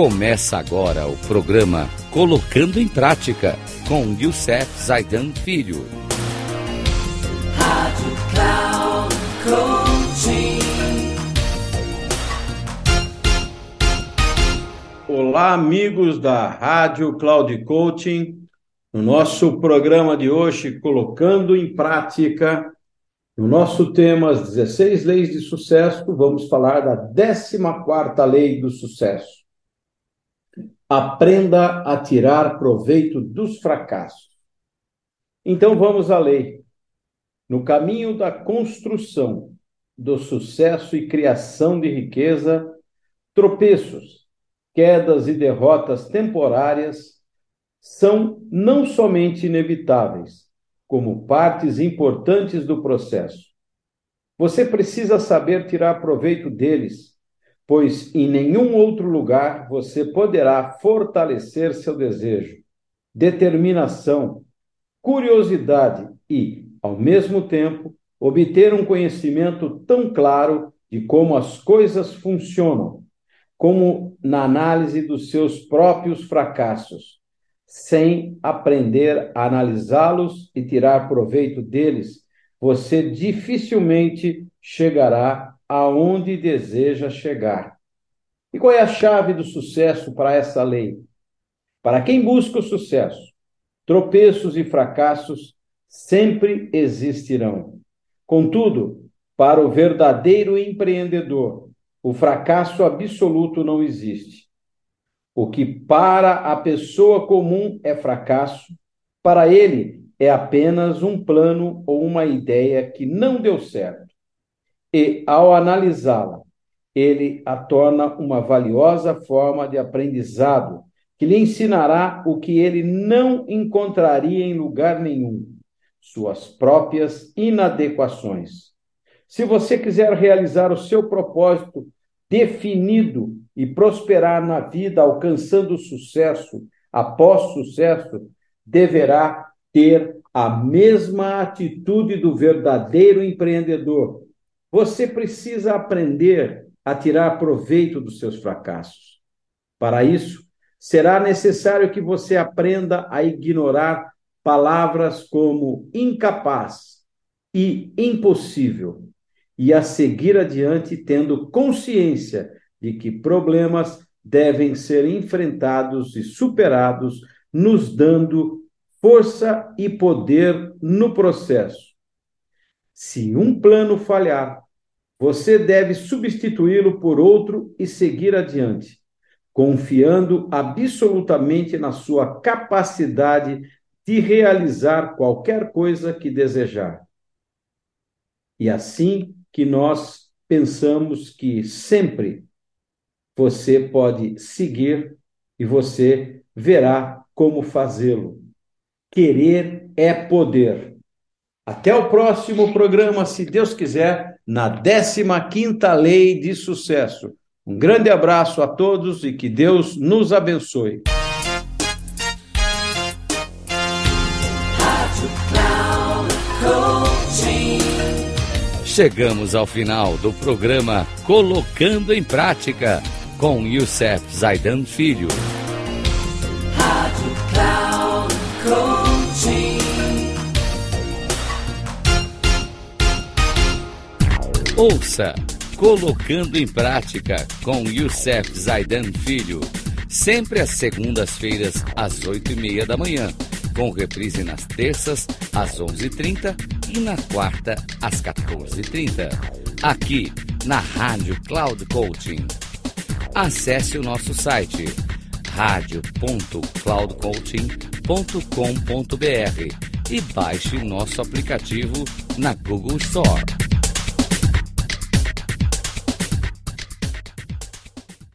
Começa agora o programa Colocando em Prática com Youssef Zaidan Filho. Rádio Cloud Coaching. Olá, amigos da Rádio Cloud Coaching. No nosso programa de hoje, Colocando em Prática, no nosso tema, as 16 leis de sucesso, vamos falar da 14 lei do sucesso. Aprenda a tirar proveito dos fracassos. Então vamos à lei. No caminho da construção do sucesso e criação de riqueza, tropeços, quedas e derrotas temporárias são não somente inevitáveis, como partes importantes do processo. Você precisa saber tirar proveito deles, pois em nenhum outro lugar você poderá fortalecer seu desejo, determinação, curiosidade e, ao mesmo tempo, obter um conhecimento tão claro de como as coisas funcionam, como na análise dos seus próprios fracassos sem aprender a analisá-los e tirar proveito deles, você dificilmente chegará aonde deseja chegar. E qual é a chave do sucesso para essa lei? Para quem busca o sucesso, tropeços e fracassos sempre existirão. Contudo, para o verdadeiro empreendedor, o fracasso absoluto não existe. O que para a pessoa comum é fracasso, para ele é apenas um plano ou uma ideia que não deu certo. E, ao analisá-la, ele a torna uma valiosa forma de aprendizado que lhe ensinará o que ele não encontraria em lugar nenhum: suas próprias inadequações. Se você quiser realizar o seu propósito definido e prosperar na vida, alcançando sucesso após sucesso, deverá ter a mesma atitude do verdadeiro empreendedor. Você precisa aprender a tirar proveito dos seus fracassos. Para isso, será necessário que você aprenda a ignorar palavras como incapaz e impossível e a seguir adiante tendo consciência de que problemas devem ser enfrentados e superados, nos dando força e poder no processo. Se um plano falhar, você deve substituí-lo por outro e seguir adiante, confiando absolutamente na sua capacidade de realizar qualquer coisa que desejar. E assim que nós pensamos que sempre você pode seguir e você verá como fazê-lo. Querer é poder. Até o próximo programa, se Deus quiser, na 15ª Lei de Sucesso. Um grande abraço a todos e que Deus nos abençoe. Chegamos ao final do programa Colocando em Prática com Youssef Zaidan Filho. Rádio Cloud Ouça Colocando em Prática com Youssef Zaidan Filho, sempre às segundas-feiras às oito e meia da manhã com reprise nas terças, às 11h30 e na quarta, às 14h30. Aqui, na Rádio Cloud Coaching. Acesse o nosso site radio.cloudcoaching.com.br e baixe nosso aplicativo na Google Store.